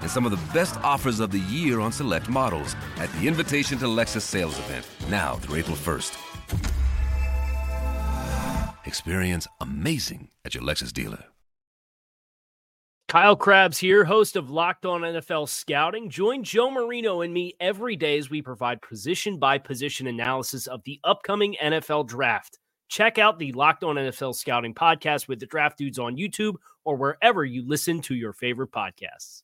and some of the best offers of the year on select models at the Invitation to Lexus sales event, now through April 1st. Experience amazing at your Lexus dealer. Kyle Crabbs here, host of Locked On NFL Scouting. Join Joe Marino and me every day as we provide position by position analysis of the upcoming NFL draft. Check out the Locked On NFL Scouting podcast with the draft dudes on YouTube or wherever you listen to your favorite podcasts.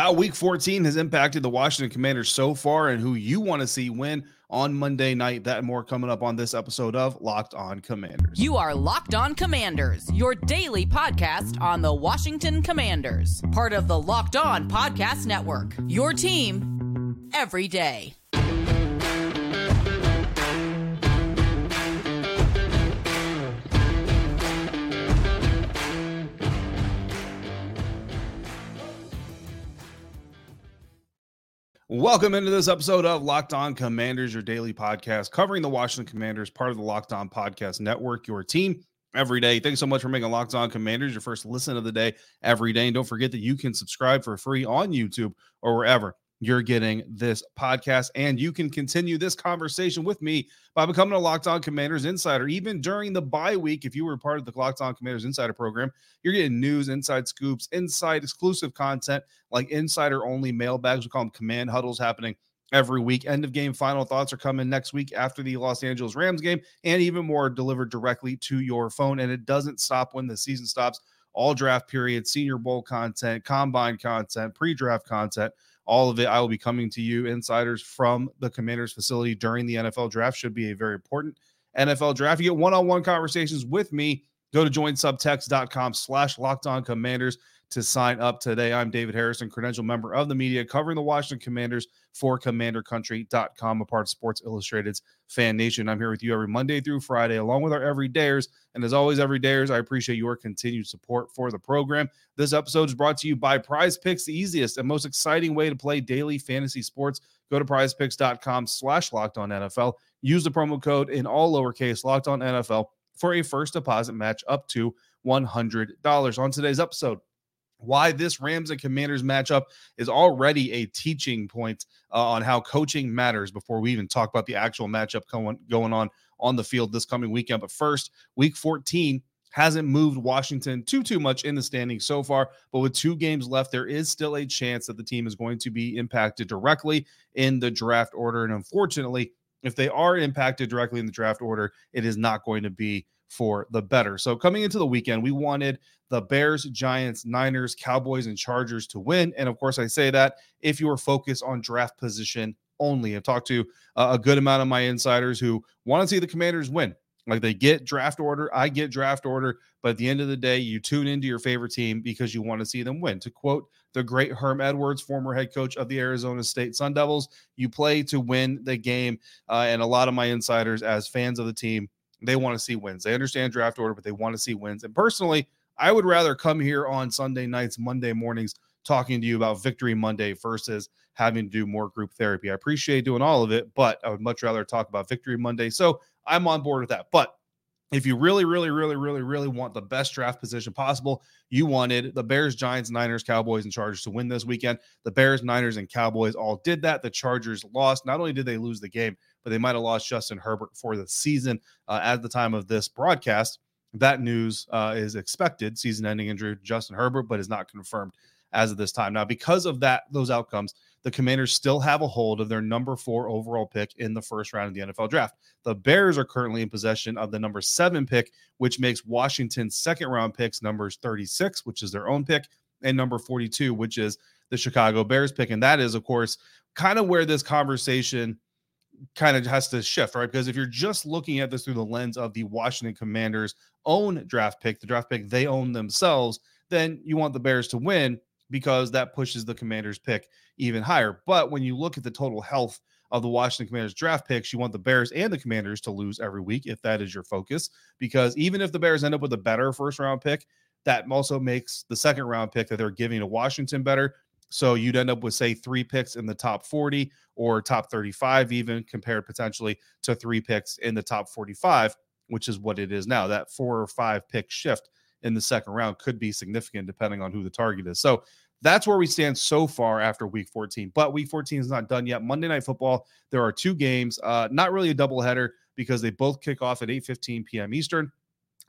How week 14 has impacted the Washington Commanders so far and who you want to see win on Monday night. That and more coming up on this episode of Locked On Commanders. You are Locked On Commanders, your daily podcast on the Washington Commanders, part of the Locked On Podcast Network. Your team every day. Welcome into this episode of Locked On Commanders, your daily podcast covering the Washington Commanders, part of the Locked On Podcast Network, your team every day. Thanks so much for making Locked On Commanders your first listen of the day every day. And don't forget that you can subscribe for free on YouTube or wherever you're getting this podcast. And you can continue this conversation with me by becoming a Locked On Commanders Insider. Even during the bye week, if you were part of the Locked On Commanders Insider program, you're getting news, inside scoops, inside exclusive content like insider only mailbags. We call them command huddles happening every week. End of game final thoughts are coming next week after the Los Angeles Rams game, and even more delivered directly to your phone. And it doesn't stop when the season stops. All draft period, Senior Bowl content, combine content, pre draft content all of it. I will be coming to you, insiders from the Commanders facility during the NFL draft. Should be a very important NFL draft. You get one-on-one conversations with me. Go to joinsubtext.com slash locked on commanders to sign up today. I'm David Harrison, credential member of the media covering the Washington Commanders for commandercountry.com, a part of Sports Illustrated's Fan Nation. I'm here with you every Monday through Friday, along with our everydayers. And as always, everydayers, I appreciate your continued support for the program. This episode is brought to you by Prize Picks, the easiest and most exciting way to play daily fantasy sports. Go to prizepicks.com slash locked on NFL. Use the promo code in all lowercase locked on NFL for a first deposit match up to $100. On today's episode, why this Rams and Commanders matchup is already a teaching point uh, on how coaching matters before we even talk about the actual matchup going, going on on the field this coming weekend. But first, week 14 hasn't moved Washington too too much in the standings so far, but with two games left, there is still a chance that the team is going to be impacted directly in the draft order. And unfortunately, if they are impacted directly in the draft order, it is not going to be for the better. So coming into the weekend, we wanted the Bears, Giants, Niners, Cowboys, and Chargers to win. And of course, I say that if you are focused on draft position only. I've talked to a good amount of my insiders who want to see the Commanders win. Like they get draft order, I get draft order, but at the end of the day, you tune into your favorite team because you want to see them win. To quote the great Herm Edwards, former head coach of the Arizona State Sun Devils, you play to win the game. Uh, and a lot of my insiders, as fans of the team, they want to see wins. They understand draft order, but they want to see wins. And personally, I would rather come here on Sunday nights, Monday mornings, talking to you about Victory Monday versus having to do more group therapy. I appreciate doing all of it, but I would much rather talk about Victory Monday. So I'm on board with that. But if you really, really, really, really, really want the best draft position possible, you wanted the Bears, Giants, Niners, Cowboys, and Chargers to win this weekend. The Bears, Niners, and Cowboys all did that. The Chargers lost. Not only did they lose the game, but they might have lost Justin Herbert for the season uh, at the time of this broadcast. That news uh, is expected season ending injury Justin Herbert, but is not confirmed as of this time. Now, because of that, those outcomes, the Commanders still have a hold of their number four overall pick in the first round of the NFL draft. The Bears are currently in possession of the number seven pick, which makes Washington's second round picks numbers 36, which is their own pick, and number 42, which is the Chicago Bears pick. And that is, of course, kind of where this conversation kind of has to shift, right? Because if you're just looking at this through the lens of the Washington Commanders' own draft pick, the draft pick they own themselves, then you want the Bears to win. because that pushes the Commanders pick even higher. But when you look at the total health of the Washington Commanders draft picks, you want the Bears and the Commanders to lose every week if that is your focus. Because even if the Bears end up with a better first round pick, that also makes the second round pick that they're giving to Washington better. So you'd end up with, say, three picks in the top 40 or top 35, even compared potentially to three picks in the top 45, which is what it is now. That four or five pick shift in the second round could be significant depending on who the target is. So that's where we stand so far after week 14. But week 14 is not done yet. Monday Night Football, there are two games, uh, not really a doubleheader because they both kick off at 8 15 p.m. Eastern.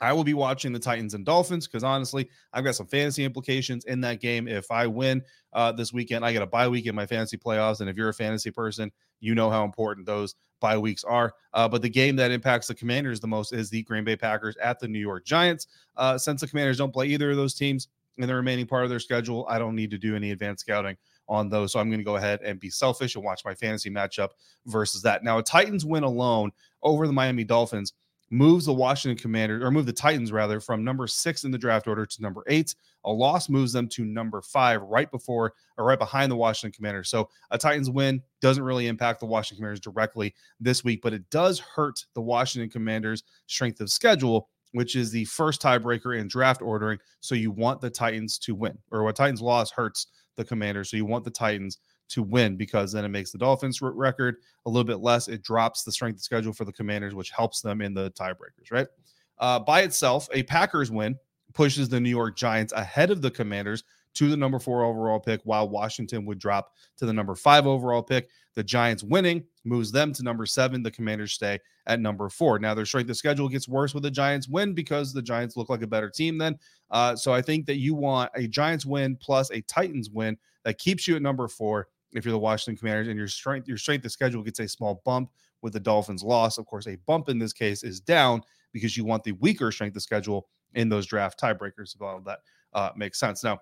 I will be watching the Titans and Dolphins because honestly, I've got some fantasy implications in that game. If I win uh, this weekend, I get a bye week in my fantasy playoffs. And if you're a fantasy person, you know how important those bye weeks are. Uh, but the game that impacts the Commanders the most is the Green Bay Packers at the New York Giants. Uh, since the Commanders don't play either of those teams in the remaining part of their schedule, I don't need to do any advanced scouting on those. So I'm going to go ahead and be selfish and watch my fantasy matchup versus that. Now, a Titans win alone over the Miami Dolphins moves the Washington Commanders, or move the Titans rather, from number six in the draft order to number eight. A loss moves them to number five, right before or right behind the Washington Commanders. So a Titans win doesn't really impact the Washington Commanders directly this week, but it does hurt the Washington Commanders' strength of schedule, which is the first tiebreaker in draft ordering. So you want the Titans to win, or what Titans loss hurts the Commanders. So you want the Titans to win because then it makes the Dolphins record a little bit less. It drops the strength of schedule for the Commanders, which helps them in the tiebreakers, right? Uh, by itself, a Packers win pushes the New York Giants ahead of the Commanders to the number four overall pick, while Washington would drop to the number five overall pick. The Giants winning moves them to number seven. The Commanders stay at number four. Now, their strength of schedule gets worse with the Giants win because the Giants look like a better team then. Uh, so I think that you want a Giants win plus a Titans win that keeps you at number four if you're the Washington Commanders and your strength your strength of schedule gets a small bump with the Dolphins loss. Of course, a bump in this case is down because you want the weaker strength of schedule in those draft tiebreakers. If all of that uh, makes sense. Now,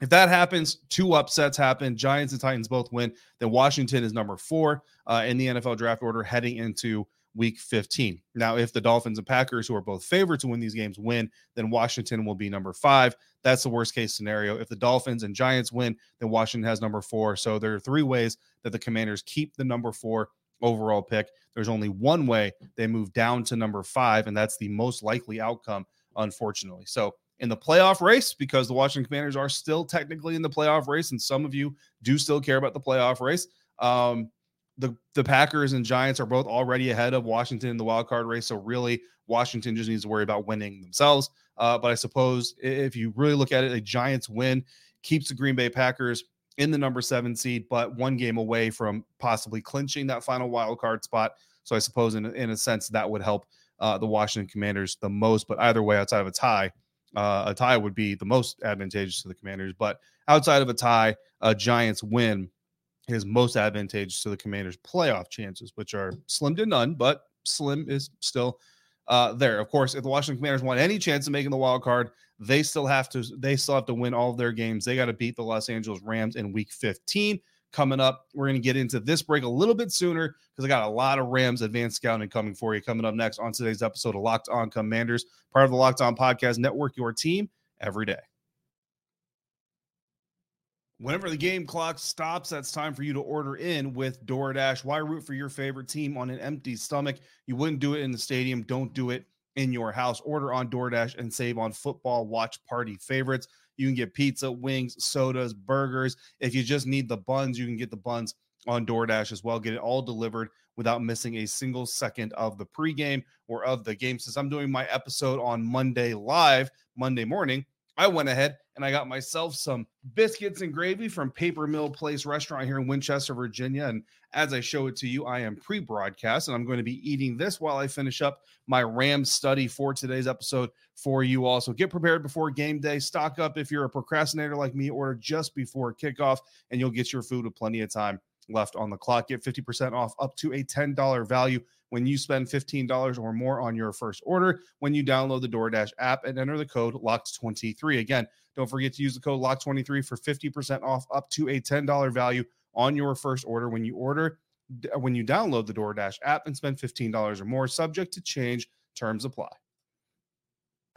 if that happens, two upsets happen. Giants and Titans both win. Then Washington is number four uh, in the NFL draft order heading into week 15. Now, if the Dolphins and Packers, who are both favored to win these games, win, then Washington will be number five. That's the worst case scenario. If the Dolphins and Giants win, then Washington has number four. So there are three ways that the Commanders keep the number four overall pick. There's only one way they move down to number five, and that's the most likely outcome, unfortunately. So in the playoff race, because the Washington Commanders are still technically in the playoff race, and some of you do still care about the playoff race. Um, the the Packers and Giants are both already ahead of Washington in the wild card race. So really, Washington just needs to worry about winning themselves. Uh, but I suppose if you really look at it, a Giants win keeps the Green Bay Packers in the number seven seed, but one game away from possibly clinching that final wild card spot. So I suppose in in a sense that would help uh, the Washington Commanders the most. But either way, outside of a tie, uh, a tie would be the most advantageous to the Commanders. But outside of a tie, a Giants win is most advantageous to the Commanders' playoff chances, which are slim to none, but slim is still uh, there. Of course, if the Washington Commanders want any chance of making the wild card, they still have to they still have to win all of their games. They got to beat the Los Angeles Rams in Week 15. Coming up, we're going to get into this break a little bit sooner because I got a lot of Rams advanced scouting coming for you. Coming up next on today's episode of Locked On Commanders, part of the Locked On Podcast Network, your team every day. Whenever the game clock stops, that's time for you to order in with DoorDash. Why root for your favorite team on an empty stomach? You wouldn't do it in the stadium. Don't do it in your house. Order on DoorDash and save on football watch party favorites. You can get pizza, wings, sodas, burgers. If you just need the buns, you can get the buns on DoorDash as well. Get it all delivered without missing a single second of the pregame or of the game. Since I'm doing my episode on Monday live, Monday morning, I went ahead and I got myself some biscuits and gravy from Paper Mill Place restaurant here in Winchester, Virginia. And as I show it to you, I am pre broadcast and I'm going to be eating this while I finish up my Ram study for today's episode for you all. So get prepared before game day. Stock up if you're a procrastinator like me, order just before kickoff, and you'll get your food with plenty of time left on the clock. Get 50% off up to a $10 value when you spend $15 or more on your first order when you download the DoorDash app and enter the code LOCKED23. Again, don't forget to use the code LOCK23 for 50% off up to a $10 value on your first order when you order when you download the DoorDash app and spend $15 or more subject to change terms apply.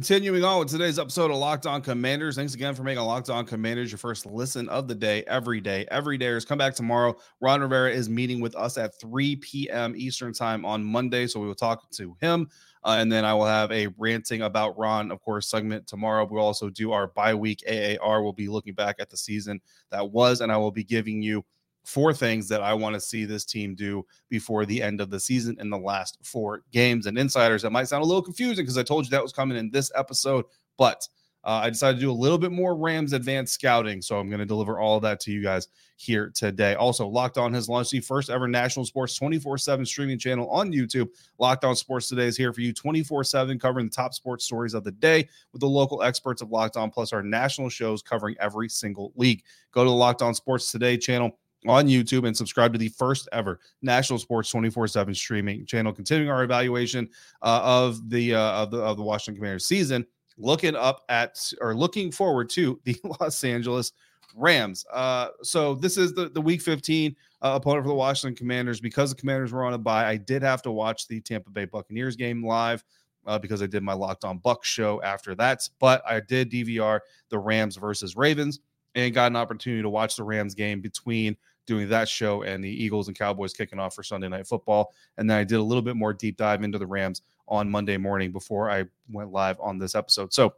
Continuing on with today's episode of Locked On Commanders. Thanks again for making Locked On Commanders your first listen of the day every day. Every day is come back tomorrow. Ron Rivera is meeting with us at 3 p.m. Eastern time on Monday. So we will talk to him. Uh, and then I will have a ranting about Ron, of course, segment tomorrow. We'll also do our bye week AAR. We'll be looking back at the season that was, and I will be giving you four things that I want to see this team do before the end of the season in the last four games. And insiders, that might sound a little confusing because I told you that was coming in this episode, but uh, I decided to do a little bit more Rams advanced scouting. So I'm going to deliver all of that to you guys here today. Also, Locked On has launched the first ever national sports 24 7 streaming channel on YouTube. Locked On Sports Today is here for you 24 7, covering the top sports stories of the day with the local experts of Locked On, plus our national shows covering every single league. Go to the Locked On Sports Today channel on YouTube and subscribe to the first ever National Sports 24/7 streaming channel. Continuing our evaluation uh, of the uh, of the of the Washington Commanders season, looking up at or looking forward to the Los Angeles Rams. Uh, so this is the the Week 15 uh, opponent for the Washington Commanders. Because the Commanders were on a bye, I did have to watch the Tampa Bay Buccaneers game live. Uh, because I did my Locked On Bucks show after that, but I did DVR the Rams versus Ravens and got an opportunity to watch the Rams game between doing that show and the Eagles and Cowboys kicking off for Sunday Night Football. And then I did a little bit more deep dive into the Rams on Monday morning before I went live on this episode. So,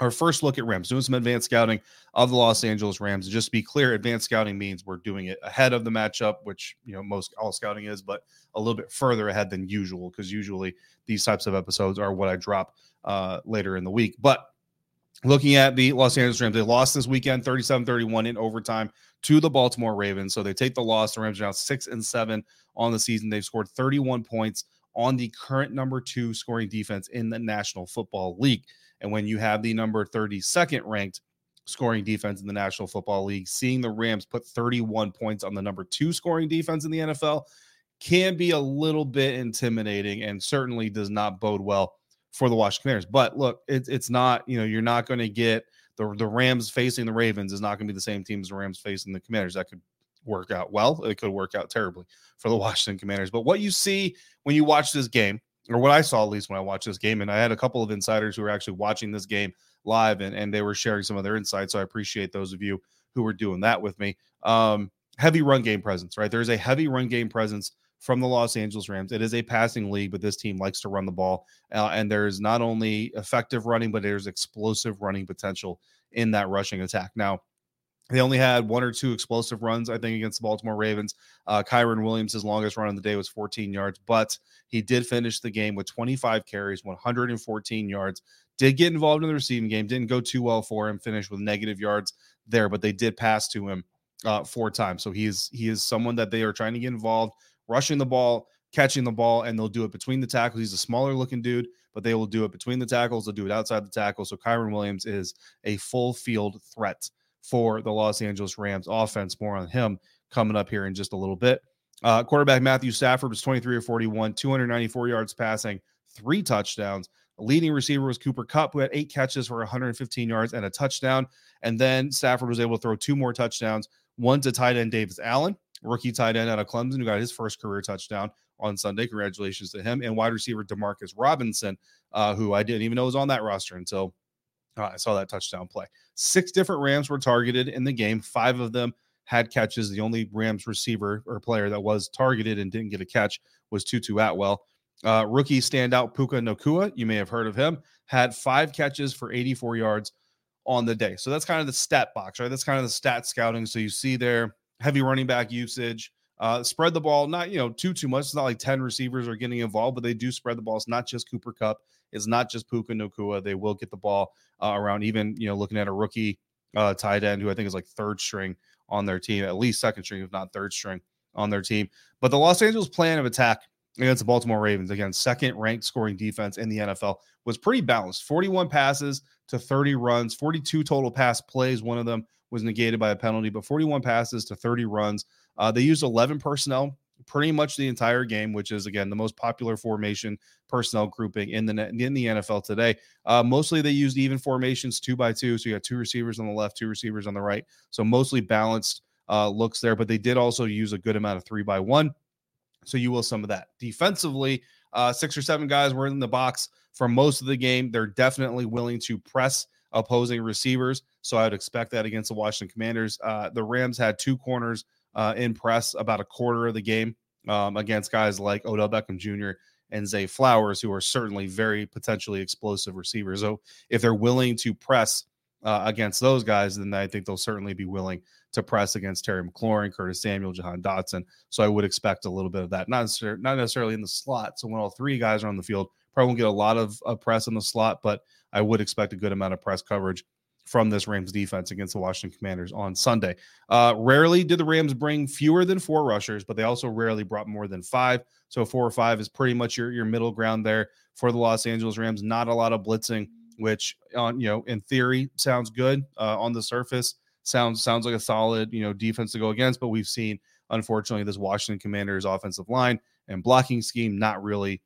our first look at Rams, doing some advanced scouting of the Los Angeles Rams. just to be clear, advanced scouting means we're doing it ahead of the matchup, which you know most all scouting is, but a little bit further ahead than usual because usually these types of episodes are what I drop uh, later in the week. But looking at the Los Angeles Rams, they lost this weekend 37 31 in overtime to the Baltimore Ravens. So they take the loss. The Rams are now six and seven on the season. They've scored 31 points on the current number two scoring defense in the National Football League. And when you have the number 32nd ranked scoring defense in the National Football League, seeing the Rams put 31 points on the number two scoring defense in the NFL can be a little bit intimidating and certainly does not bode well for the Washington Commanders. But look, it, it's not, you know, you're not going to get the the Rams facing the Ravens is not going to be the same team as the Rams facing the Commanders. That could work out well. It could work out terribly for the Washington Commanders. But what you see when you watch this game, or what I saw at least when I watched this game, and I had a couple of insiders who were actually watching this game live and, and they were sharing some of their insights. So I appreciate those of you who were doing that with me. Um, heavy run game presence, right? There's a heavy run game presence from the Los Angeles Rams. It is a passing league, but this team likes to run the ball. Uh, and there's not only effective running, but there's explosive running potential in that rushing attack. Now, they only had one or two explosive runs, I think, against the Baltimore Ravens. Uh, Kyren Williams, his longest run of the day was 14 yards, but he did finish the game with 25 carries, 114 yards. Did get involved in the receiving game, didn't go too well for him, finished with negative yards there, but they did pass to him uh, four times. So he is he is someone that they are trying to get involved rushing the ball, catching the ball, and they'll do it between the tackles. He's a smaller looking dude, but they will do it between the tackles. They'll do it outside the tackle. So Kyren Williams is a full field threat for the Los Angeles Rams offense. More on him coming up here in just a little bit. Uh, quarterback Matthew Stafford was 23 or 41, 294 yards passing, three touchdowns. The leading receiver was Cooper Kupp, who had eight catches for 115 yards and a touchdown. And then Stafford was able to throw two more touchdowns, one to tight end Davis Allen, rookie tight end out of Clemson, who got his first career touchdown on Sunday. Congratulations to him. And wide receiver Demarcus Robinson, uh, who I didn't even know was on that roster until uh, I saw that touchdown play. Six different Rams were targeted in the game. Five of them had catches. The only Rams receiver or player that was targeted and didn't get a catch was Tutu Atwell. Uh, rookie standout Puka Nacua, you may have heard of him, had five catches for 84 yards on the day. So that's kind of the stat box, right? That's kind of the stat scouting. So you see there heavy running back usage. Uh, spread the ball, not you know too too much. It's not like ten receivers are getting involved, but they do spread the ball. It's not just Cooper Kupp. It's not just Puka Nacua. They will get the ball uh, around. Even you know looking at a rookie uh, tight end who I think is like third string on their team, at least second string, if not third string on their team. But the Los Angeles plan of attack against the Baltimore Ravens, again, second ranked scoring defense in the NFL, was pretty balanced 41 passes to 30 runs, 42 total pass plays. One of them was negated by a penalty, but 41 passes to 30 runs. Uh, they used 11 personnel pretty much the entire game, which is again the most popular formation personnel grouping in the in the NFL today. Uh, mostly they used even formations, two by two. So you got two receivers on the left, two receivers on the right. So mostly balanced uh, looks there, but they did also use a good amount of three by one. So you will some of that defensively. Uh, six or seven guys were in the box for most of the game. They're definitely willing to press opposing receivers. So I would expect that against the Washington Commanders. Uh, the Rams had two corners uh, in press about a quarter of the game um, against guys like Odell Beckham Jr. and Zay Flowers, who are certainly very potentially explosive receivers. So if they're willing to press uh, against those guys, then I think they'll certainly be willing to press against Terry McLaurin, Curtis Samuel, Jahan Dotson. So I would expect a little bit of that, not necessarily, not necessarily in the slot. So when all three guys are on the field, probably won't get a lot of uh, press in the slot, but I would expect a good amount of press coverage from this Rams defense against the Washington Commanders on Sunday. Uh, rarely did the Rams bring fewer than four rushers, but they also rarely brought more than five. So four or five is pretty much your, your middle ground there for the Los Angeles Rams. Not a lot of blitzing, which on you know in theory sounds good uh, on the surface. Sounds sounds like a solid you know defense to go against, but we've seen unfortunately this Washington Commanders offensive line and blocking scheme not really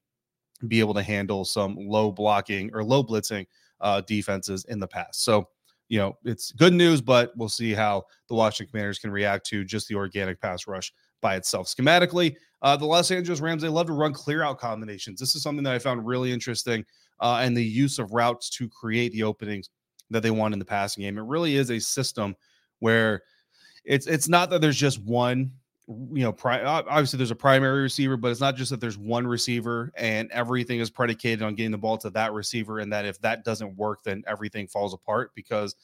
be able to handle some low blocking or low blitzing uh, defenses in the past. So you know, it's good news, but we'll see how the Washington Commanders can react to just the organic pass rush by itself. Schematically, uh, the Los Angeles Rams, they love to run clear out combinations. This is something that I found really interesting uh, and the use of routes to create the openings that they want in the passing game. It really is a system where it's it's not that there's just one you know, pri- obviously there's a primary receiver, but it's not just that there's one receiver and everything is predicated on getting the ball to that receiver. And that if that doesn't work, then everything falls apart because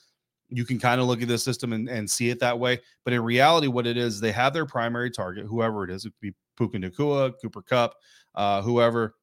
you can kind of look at the system and, and see it that way. But in reality, what it is, they have their primary target, whoever it is, it could be Puka Nacua, Cooper Kupp, uh, whoever.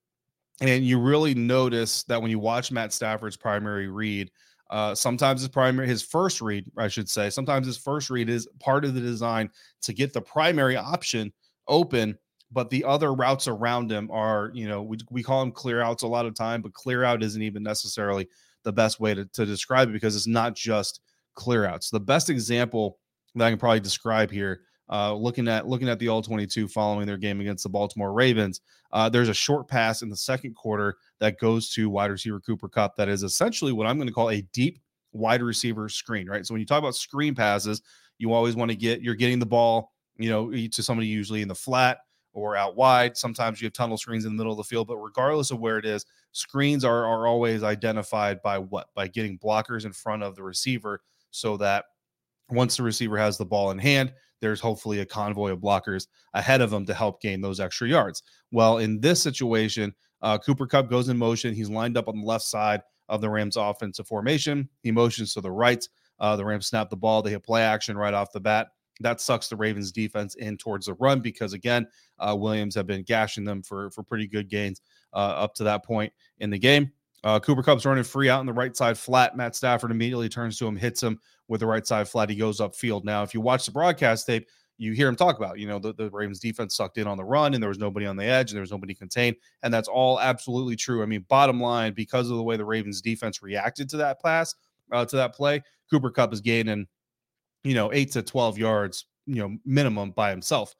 And you really notice that when you watch Matt Stafford's primary read, uh, sometimes his primary, his first read, I should say, sometimes his first read is part of the design to get the primary option open, but the other routes around him are, you know, we, we call them clear outs a lot of time, but clear out isn't even necessarily the best way to, to describe it because it's not just clear outs. The best example that I can probably describe here uh, looking at looking at the all 22 following their game against the Baltimore Ravens, uh, there's a short pass in the second quarter that goes to wide receiver Cooper Kupp. That is essentially what I'm going to call a deep wide receiver screen, right? So when you talk about screen passes, you always want to get you're getting the ball, you know, to somebody usually in the flat or out wide. Sometimes you have tunnel screens in the middle of the field, but regardless of where it is, screens are are always identified by what? By getting blockers in front of the receiver so that once the receiver has the ball in hand, there's hopefully a convoy of blockers ahead of them to help gain those extra yards. Well, in this situation, uh, Cooper Kupp goes in motion. He's lined up on the left side of the Rams' offensive formation. He motions to the right. Uh, the Rams snap the ball. They hit play action right off the bat. That sucks the Ravens' defense in towards the run because again, uh, Williams have been gashing them for for pretty good gains uh, up to that point in the game. Uh, Cooper Kupp's running free out on the right side flat. Matt Stafford immediately turns to him, hits him with the right side flat. He goes upfield. Now, if you watch the broadcast tape, you hear him talk about, you know, the, the Ravens defense sucked in on the run and there was nobody on the edge and there was nobody contained. And that's all absolutely true. I mean, bottom line, because of the way the Ravens defense reacted to that pass, uh, to that play, Cooper Kupp is gaining, you know, eight to 12 yards, you know, minimum by himself.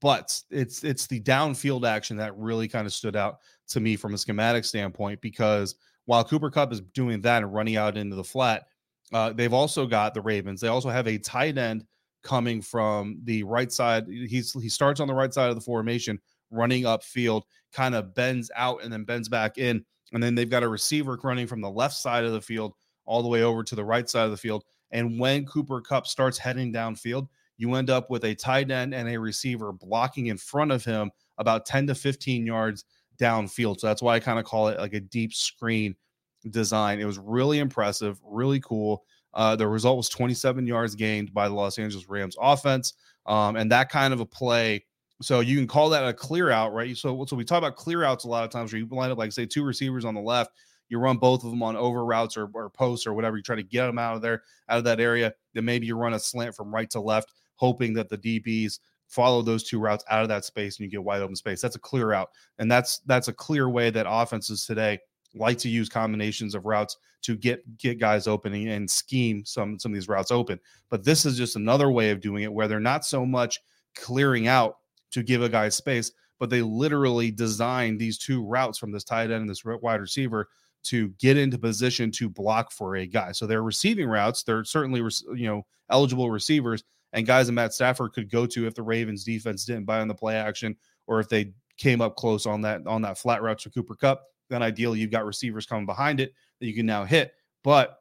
But it's it's the downfield action that really kind of stood out to me from a schematic standpoint because while Cooper Kupp is doing that and running out into the flat, uh, they've also got the Ravens. They also have a tight end coming from the right side. He's he starts on the right side of the formation, running upfield, kind of bends out and then bends back in. And then they've got a receiver running from the left side of the field all the way over to the right side of the field. And when Cooper Kupp starts heading downfield, you end up with a tight end and a receiver blocking in front of him about 10 to 15 yards downfield. So that's why I kind of call it like a deep screen design. It was really impressive, really cool. Uh, the result was 27 yards gained by the Los Angeles Rams offense. Um, and that kind of a play. So you can call that a clear out, right? So, so we talk about clear outs a lot of times where you line up, like, say, two receivers on the left. You run both of them on over routes or, or posts or whatever. You try to get them out of there, out of that area. Then maybe you run a slant from right to left, hoping that the DBs follow those two routes out of that space and you get wide open space. That's a clear out. And that's that's a clear way that offenses today like to use combinations of routes to get get guys opening and scheme some some of these routes open. But this is just another way of doing it where they're not so much clearing out to give a guy space, but they literally design these two routes from this tight end and this wide receiver to get into position to block for a guy. So they're receiving routes. They're certainly you know eligible receivers and guys that Matt Stafford could go to if the Ravens defense didn't buy on the play action or if they came up close on that on that flat route to Cooper Kupp then ideally you've got receivers coming behind it that you can now hit. But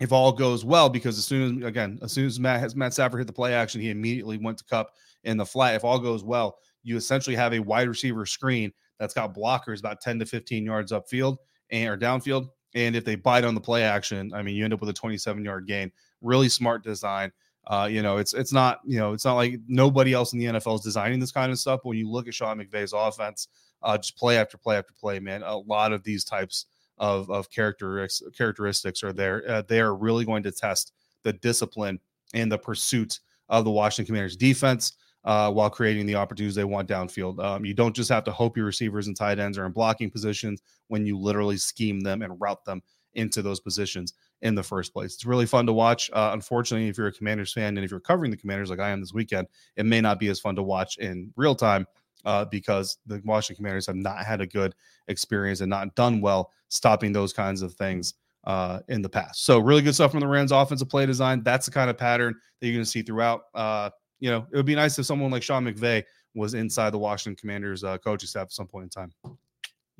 if all goes well, because as soon as again, as soon as Matt has Matt Stafford hit the play action, he immediately went to Kupp in the flat. If all goes well, you essentially have a wide receiver screen that's got blockers about 10 to 15 yards upfield and or downfield. And if they bite on the play action, I mean, you end up with a 27 yard gain. Really smart design. Uh, you know, it's it's not you know it's not like nobody else in the NFL is designing this kind of stuff. But when you look at Sean McVay's offense, uh, just play after play after play, man. A lot of these types of of characteristics characteristics are there. Uh, they are really going to test the discipline and the pursuit of the Washington Commanders defense. Uh, while creating the opportunities they want downfield. Um, you don't just have to hope your receivers and tight ends are in blocking positions when you literally scheme them and route them into those positions in the first place. It's really fun to watch. Uh, unfortunately, if you're a Commanders fan and if you're covering the Commanders like I am this weekend, it may not be as fun to watch in real time uh, because the Washington Commanders have not had a good experience and not done well stopping those kinds of things uh, in the past. So really good stuff from the Rams offensive play design. That's the kind of pattern that you're going to see throughout. Uh, you know, it would be nice if someone like Sean McVay was inside the Washington Commanders uh, coaching staff at some point in time.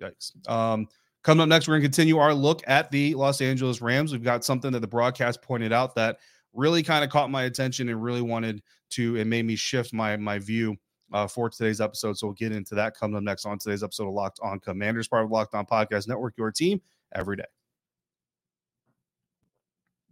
Yikes. Um, coming up next, we're going to continue our look at the Los Angeles Rams. We've got something that the broadcast pointed out that really kind of caught my attention and really wanted to, it made me shift my my view uh, for today's episode. So we'll get into that coming up next on today's episode of Locked On Commanders, part of Locked On Podcast Network, your team every day.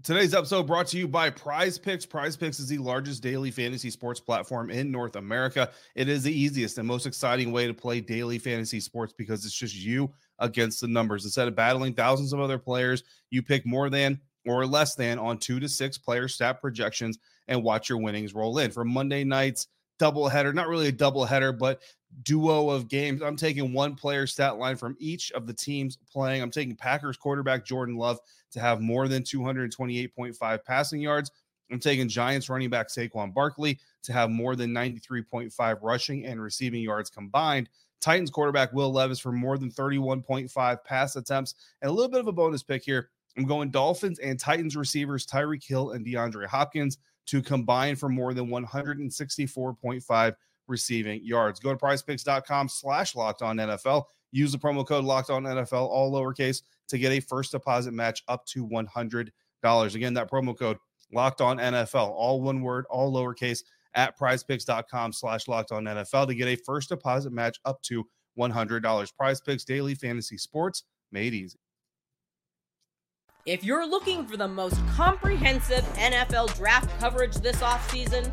Today's episode brought to you by Prize Picks. Prize Picks is the largest daily fantasy sports platform in North America. It is the easiest and most exciting way to play daily fantasy sports because it's just you against the numbers. Instead of battling thousands of other players, you pick more than or less than on two to six player stat projections and watch your winnings roll in. For Monday nights, double header, not really a double header, but duo of games. I'm taking one player stat line from each of the teams playing. I'm taking Packers quarterback Jordan Love to have more than 228.5 passing yards. I'm taking Giants running back Saquon Barkley to have more than 93.5 rushing and receiving yards combined. Titans quarterback Will Levis for more than 31.5 pass attempts. And a little bit of a bonus pick here. I'm going Dolphins and Titans receivers Tyreek Hill and DeAndre Hopkins to combine for more than 164.5 receiving yards. Go to prizepicks.com slash locked on NFL. Use the promo code locked on NFL, all lowercase, to get a first deposit match up to $100. Again, that promo code locked on NFL, all one word, all lowercase at prizepicks.com slash locked on NFL to get a first deposit match up to $100. Prize Picks Daily Fantasy Sports made easy. If you're looking for the most comprehensive NFL draft coverage this offseason,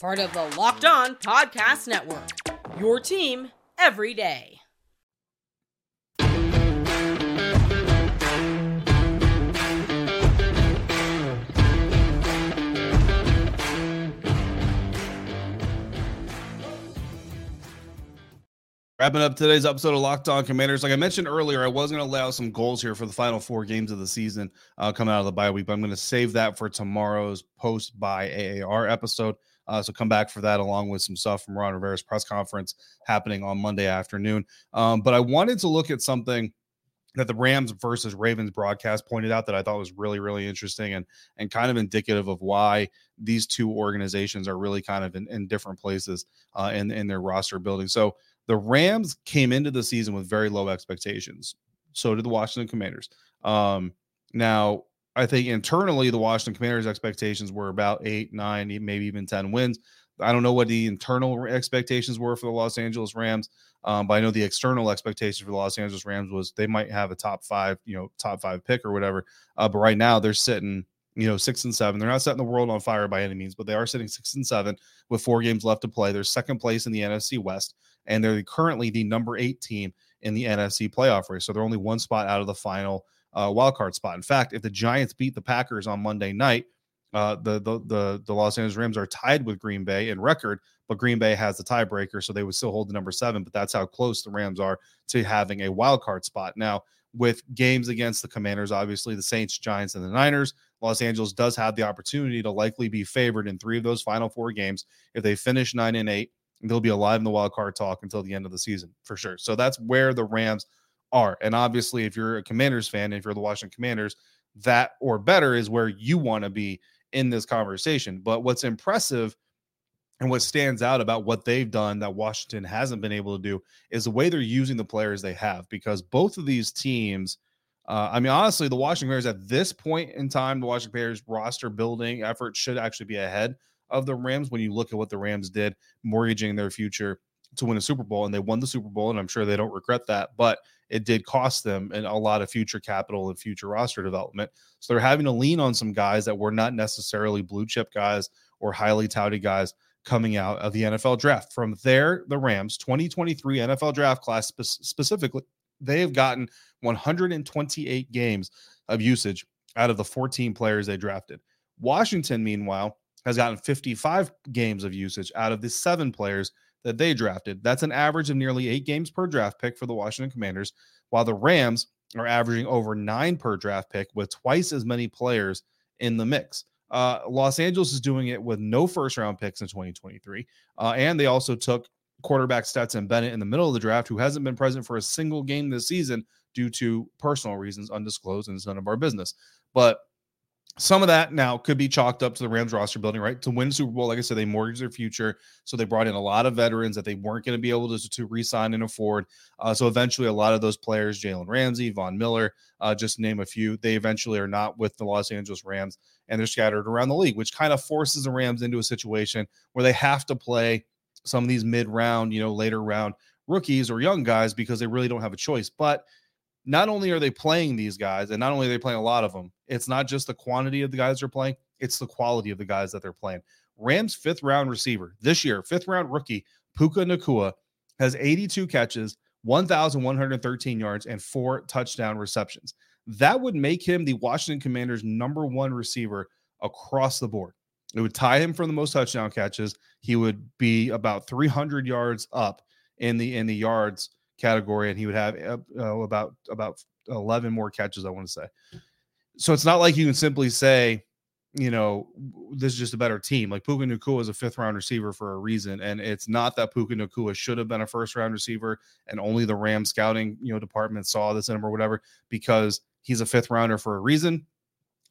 Part of the Locked On Podcast Network. Your team every day. Wrapping up today's episode of Locked On Commanders. Like I mentioned earlier, I was going to lay out some goals here for the final four games of the season uh, coming out of the bye week, but I'm going to save that for tomorrow's post bye AAR episode. Uh, so come back for that along with some stuff from Ron Rivera's press conference happening on Monday afternoon. Um, but I wanted to look at something that the Rams versus Ravens broadcast pointed out that I thought was really really interesting and and kind of indicative of why these two organizations are really kind of in, in different places uh, in in their roster building. So the Rams came into the season with very low expectations. So did the Washington Commanders. Um, now I think internally the Washington Commanders expectations were about eight, nine, maybe even ten wins. I don't know what the internal expectations were for the Los Angeles Rams, um, but I know the external expectations for the Los Angeles Rams was they might have a top five, you know, top five pick or whatever. Uh, but right now they're sitting, you know, six and seven. They're not setting the world on fire by any means, but they are sitting six and seven with four games left to play. They're second place in the NFC West, and they're currently the number eight team in the NFC playoff race. So they're only one spot out of the final uh, wild card spot. In fact, if the Giants beat the Packers on Monday night, uh, the, the the the Los Angeles Rams are tied with Green Bay in record, but Green Bay has the tiebreaker, so they would still hold the number seven. But that's how close the Rams are to having a wild card spot. Now, with games against the Commanders, obviously the Saints, Giants, and the Niners, Los Angeles does have the opportunity to likely be favored in three of those final four games. If they finish nine and eight, they'll be alive in the wild card talk until the end of the season for sure. So that's where the Rams are. And obviously, if you're a Commanders fan, if you're the Washington Commanders, that or better is where you want to be in this conversation. But what's impressive and what stands out about what they've done that Washington hasn't been able to do is the way they're using the players they have because both of these teams. Uh, I mean, honestly, the Washington Bears at this point in time, the Washington Bears roster building effort should actually be ahead of the Rams when you look at what the Rams did, mortgaging their future to win a Super Bowl, and they won the Super Bowl, and I'm sure they don't regret that. But it did cost them and a lot of future capital and future roster development. So they're having to lean on some guys that were not necessarily blue chip guys or highly touted guys coming out of the NFL draft. From there, the Rams 2023 NFL draft class spe- specifically, they have gotten 128 games of usage out of the 14 players they drafted. Washington, meanwhile, has gotten 55 games of usage out of the seven players that they drafted. That's an average of nearly eight games per draft pick for the Washington Commanders, while the Rams are averaging over nine per draft pick with twice as many players in the mix. Uh, Los Angeles is doing it with no first round picks in 2023. Uh, and they also took quarterback Stetson Bennett in the middle of the draft, who hasn't been present for a single game this season due to personal reasons undisclosed and it's none of our business. But some of that now could be chalked up to the Rams roster building, right? To win Super Bowl, like I said, they mortgaged their future. So they brought in a lot of veterans that they weren't going to be able to, to re sign and afford. Uh, so eventually, a lot of those players, Jalen Ramsey, Von Miller, uh, just name a few, they eventually are not with the Los Angeles Rams and they're scattered around the league, which kind of forces the Rams into a situation where they have to play some of these mid round, you know, later round rookies or young guys because they really don't have a choice. But not only are they playing these guys, and not only are they playing a lot of them, it's not just the quantity of the guys they're playing, it's the quality of the guys that they're playing. Rams fifth round receiver this year, fifth round rookie, Puka Nacua, has 82 catches, 1,113 yards, and four touchdown receptions. That would make him the Washington Commanders' number one receiver across the board. It would tie him for the most touchdown catches. He would be about 300 yards up in the in the yards category, and he would have uh, about about 11 more catches. I want to say. So it's not like you can simply say, you know, this is just a better team. Like Puka Nacua is a fifth round receiver for a reason, and it's not that Puka Nacua should have been a first round receiver, and only the Ram scouting you know department saw this in him or whatever because he's a fifth rounder for a reason.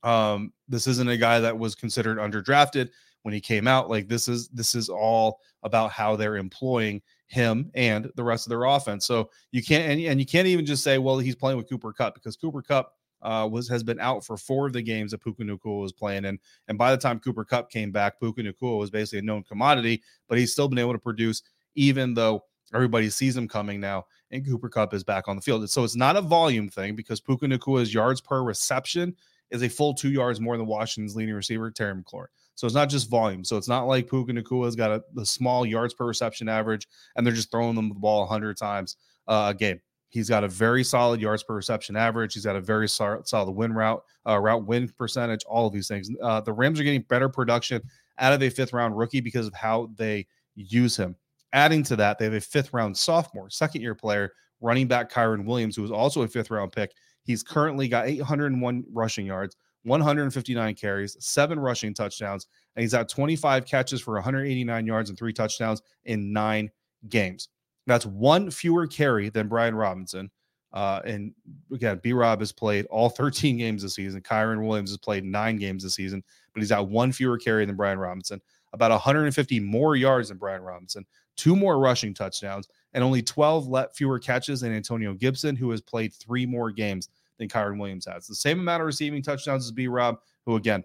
Um, this isn't a guy that was considered underdrafted when he came out. Like this is this is all about how they're employing him and the rest of their offense. So you can't and, and you can't even just say, well, he's playing with Cooper Kupp because Cooper Kupp uh, was has been out for four of the games that Puka Nacua was playing in. And by the time Cooper Kupp came back, Puka Nacua was basically a known commodity, but he's still been able to produce, even though everybody sees him coming now. And Cooper Kupp is back on the field. So it's not a volume thing because Puka Nacua's yards per reception is a full two yards more than Washington's leading receiver, Terry McLaurin. So it's not just volume. So it's not like Puka Nacua's got a, a small yards per reception average and they're just throwing them the ball 100 times uh, a game. He's got a very solid yards per reception average. He's got a very solid win route, uh, route win percentage, all of these things. Uh, the Rams are getting better production out of a fifth round rookie because of how they use him. Adding to that, they have a fifth round sophomore, second year player, running back Kyren Williams, who is also a fifth round pick. He's currently got 801 rushing yards, 159 carries, seven rushing touchdowns, and he's got 25 catches for 189 yards and three touchdowns in nine games. That's one fewer carry than Brian Robinson. Uh, and again, B Rob has played all 13 games this season. Kyren Williams has played nine games this season, but he's got one fewer carry than Brian Robinson, about 150 more yards than Brian Robinson, two more rushing touchdowns, and only 12 let fewer catches than Antonio Gibson, who has played three more games than Kyren Williams has. The same amount of receiving touchdowns as B Rob, who again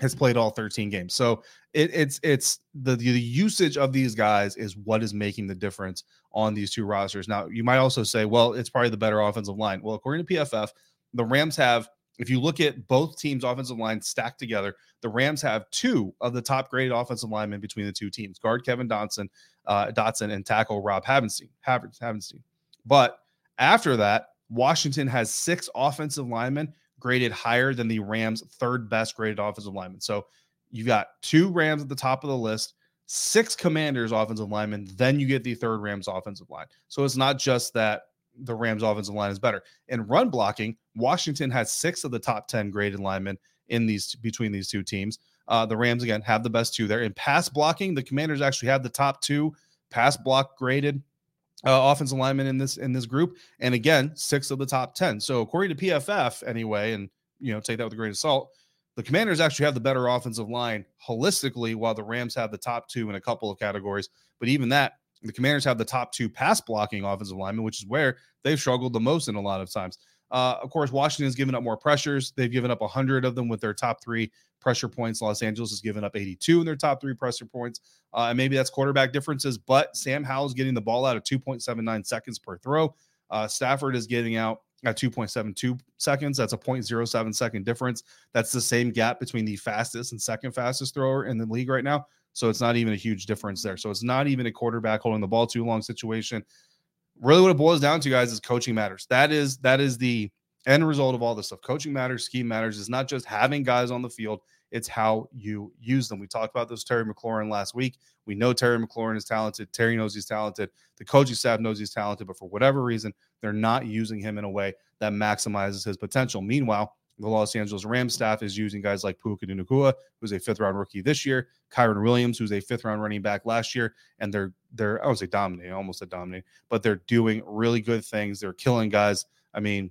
has played all 13 games. So it, it's it's the the usage of these guys is what is making the difference on these two rosters. Now you might also say, well, it's probably the better offensive line. Well, according to PFF, the Rams have. If you look at both teams' offensive line stacked together, the Rams have two of the top graded offensive linemen between the two teams: guard Kevin Dotson, uh, Dotson, and tackle Rob Havenstein. Havenstein. But after that, Washington has six offensive linemen graded higher than the Rams' third best graded offensive lineman. So you got two Rams at the top of the list, six Commanders offensive linemen, then you get the third Rams offensive line. So it's not just that the Rams offensive line is better. In run blocking, Washington has six of the top 10 graded linemen in these between these two teams. Uh, the Rams again have the best two there. In pass blocking, the Commanders actually have the top two pass block graded uh, offensive linemen in this in this group, and again, six of the top ten. So according to PFF, anyway, and you know, take that with a grain of salt. The Commanders actually have the better offensive line holistically, while the Rams have the top two in a couple of categories. But even that, the Commanders have the top two pass blocking offensive linemen, which is where they've struggled the most in a lot of times. Uh, of course, Washington's given up more pressures. They've given up 100 of them with their top three pressure points. Los Angeles has given up 82 in their top three pressure points. Uh, and maybe that's quarterback differences, but Sam Howell's getting the ball out of 2.79 seconds per throw. Uh, Stafford is getting out at 2.72 seconds. That's a 0.07 second difference. That's the same gap between the fastest and second fastest thrower in the league right now. So it's not even a huge difference there. So it's not even a quarterback holding the ball too long situation. Really, what it boils down to, guys, is coaching matters. That is that is the end result of all this stuff. Coaching matters, scheme matters. It's not just having guys on the field, it's how you use them. We talked about this Terry McLaurin last week. We know Terry McLaurin is talented. Terry knows he's talented. The coaching staff knows he's talented, but for whatever reason, they're not using him in a way that maximizes his potential. Meanwhile, the Los Angeles Rams staff is using guys like Puka Nacua, who's a fifth round rookie this year, Kyren Williams, who's a fifth round running back last year, and they're they're I would say dominating, almost a dominating, but they're doing really good things. They're killing guys. I mean,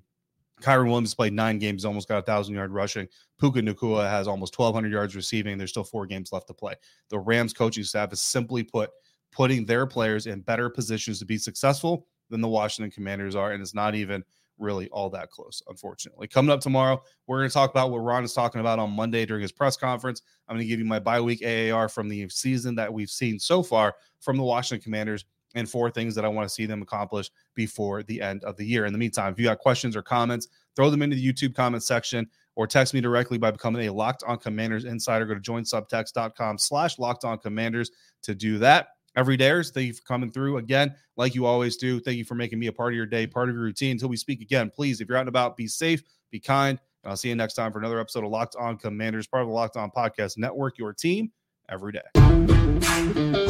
Kyren Williams played nine games, almost got a thousand yard rushing. Puka Nacua has almost 1,200 yards receiving. There's still four games left to play. The Rams coaching staff is simply put putting their players in better positions to be successful than the Washington Commanders are, and it's not even really all that close, unfortunately. Coming up tomorrow, we're going to talk about what Ron is talking about on Monday during his press conference. I'm going to give you my bye week AAR from the season that we've seen so far from the Washington Commanders and four things that I want to see them accomplish before the end of the year. In the meantime, if you got questions or comments, throw them into the YouTube comment section or text me directly by becoming a Locked On Commanders insider. Go to joinsubtext.com slash Locked On Commanders to do that. Everydayers, thank you for coming through again, like you always do. Thank you for making me a part of your day, part of your routine. Until we speak again, please, if you're out and about, be safe, be kind, and I'll see you next time for another episode of Locked On Commanders, part of the Locked On Podcast Network, your team every day.